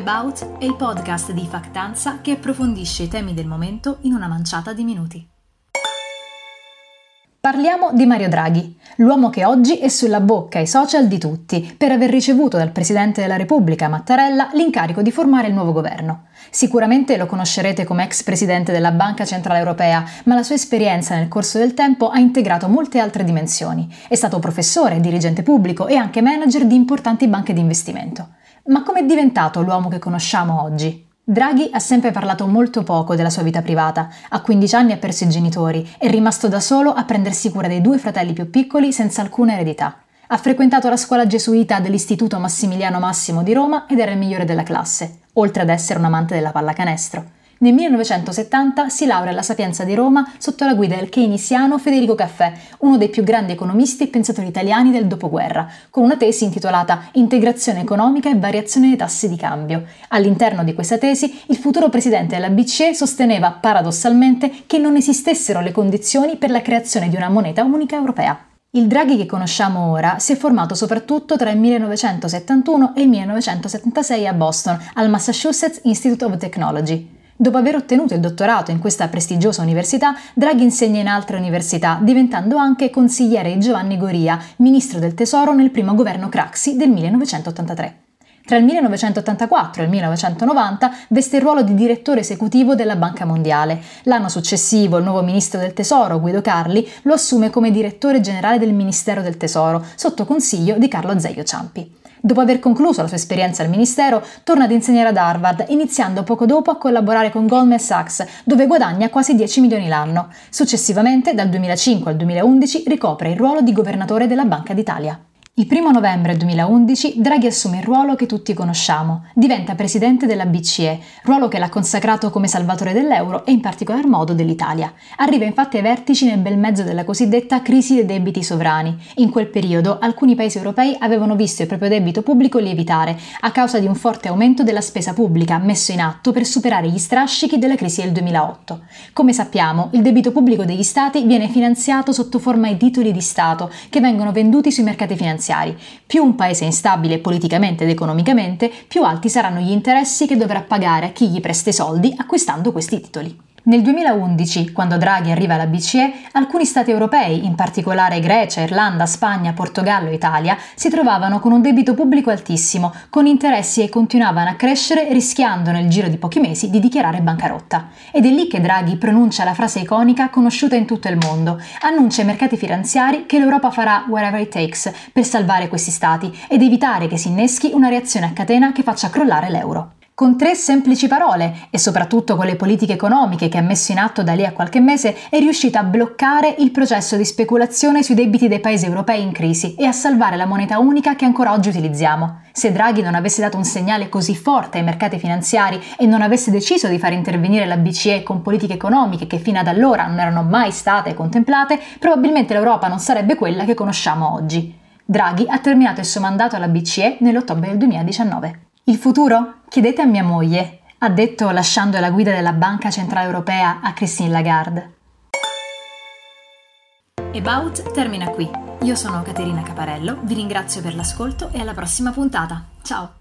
About è il podcast di Factanza che approfondisce i temi del momento in una manciata di minuti. Parliamo di Mario Draghi, l'uomo che oggi è sulla bocca ai social di tutti per aver ricevuto dal Presidente della Repubblica Mattarella l'incarico di formare il nuovo governo. Sicuramente lo conoscerete come ex presidente della Banca Centrale Europea, ma la sua esperienza nel corso del tempo ha integrato molte altre dimensioni. È stato professore, dirigente pubblico e anche manager di importanti banche di investimento. Ma come è diventato l'uomo che conosciamo oggi? Draghi ha sempre parlato molto poco della sua vita privata. A 15 anni ha perso i genitori, è rimasto da solo a prendersi cura dei due fratelli più piccoli senza alcuna eredità. Ha frequentato la scuola gesuita dell'Istituto Massimiliano Massimo di Roma ed era il migliore della classe, oltre ad essere un amante della pallacanestro. Nel 1970 si laurea alla Sapienza di Roma sotto la guida del keynesiano Federico Caffè, uno dei più grandi economisti e pensatori italiani del dopoguerra, con una tesi intitolata Integrazione economica e variazione dei tassi di cambio. All'interno di questa tesi, il futuro presidente della BCE sosteneva paradossalmente che non esistessero le condizioni per la creazione di una moneta unica europea. Il Draghi che conosciamo ora si è formato soprattutto tra il 1971 e il 1976 a Boston, al Massachusetts Institute of Technology. Dopo aver ottenuto il dottorato in questa prestigiosa università, Draghi insegna in altre università, diventando anche consigliere di Giovanni Goria, ministro del Tesoro nel primo governo Craxi del 1983. Tra il 1984 e il 1990 veste il ruolo di direttore esecutivo della Banca Mondiale. L'anno successivo il nuovo ministro del Tesoro, Guido Carli, lo assume come direttore generale del Ministero del Tesoro, sotto consiglio di Carlo Azeglio Ciampi. Dopo aver concluso la sua esperienza al Ministero, torna ad insegnare ad Harvard, iniziando poco dopo a collaborare con Goldman Sachs, dove guadagna quasi 10 milioni l'anno. Successivamente, dal 2005 al 2011, ricopre il ruolo di governatore della Banca d'Italia. Il 1 novembre 2011 Draghi assume il ruolo che tutti conosciamo, diventa presidente della BCE, ruolo che l'ha consacrato come salvatore dell'euro e in particolar modo dell'Italia. Arriva infatti ai vertici nel bel mezzo della cosiddetta crisi dei debiti sovrani. In quel periodo alcuni paesi europei avevano visto il proprio debito pubblico lievitare a causa di un forte aumento della spesa pubblica messo in atto per superare gli strascichi della crisi del 2008. Come sappiamo, il debito pubblico degli stati viene finanziato sotto forma di titoli di Stato che vengono venduti sui mercati finanziari finanziari. Più un paese è instabile politicamente ed economicamente, più alti saranno gli interessi che dovrà pagare a chi gli presta i soldi acquistando questi titoli. Nel 2011, quando Draghi arriva alla BCE, alcuni stati europei, in particolare Grecia, Irlanda, Spagna, Portogallo e Italia, si trovavano con un debito pubblico altissimo, con interessi che continuavano a crescere rischiando nel giro di pochi mesi di dichiarare bancarotta. Ed è lì che Draghi pronuncia la frase iconica conosciuta in tutto il mondo, annuncia ai mercati finanziari che l'Europa farà whatever it takes per salvare questi stati ed evitare che si inneschi una reazione a catena che faccia crollare l'euro. Con tre semplici parole e soprattutto con le politiche economiche che ha messo in atto da lì a qualche mese è riuscita a bloccare il processo di speculazione sui debiti dei paesi europei in crisi e a salvare la moneta unica che ancora oggi utilizziamo. Se Draghi non avesse dato un segnale così forte ai mercati finanziari e non avesse deciso di far intervenire la BCE con politiche economiche che fino ad allora non erano mai state contemplate, probabilmente l'Europa non sarebbe quella che conosciamo oggi. Draghi ha terminato il suo mandato alla BCE nell'ottobre del 2019. Il futuro? Chiedete a mia moglie, ha detto lasciando la guida della Banca Centrale Europea a Christine Lagarde. About termina qui. Io sono Caterina Caparello, vi ringrazio per l'ascolto e alla prossima puntata. Ciao!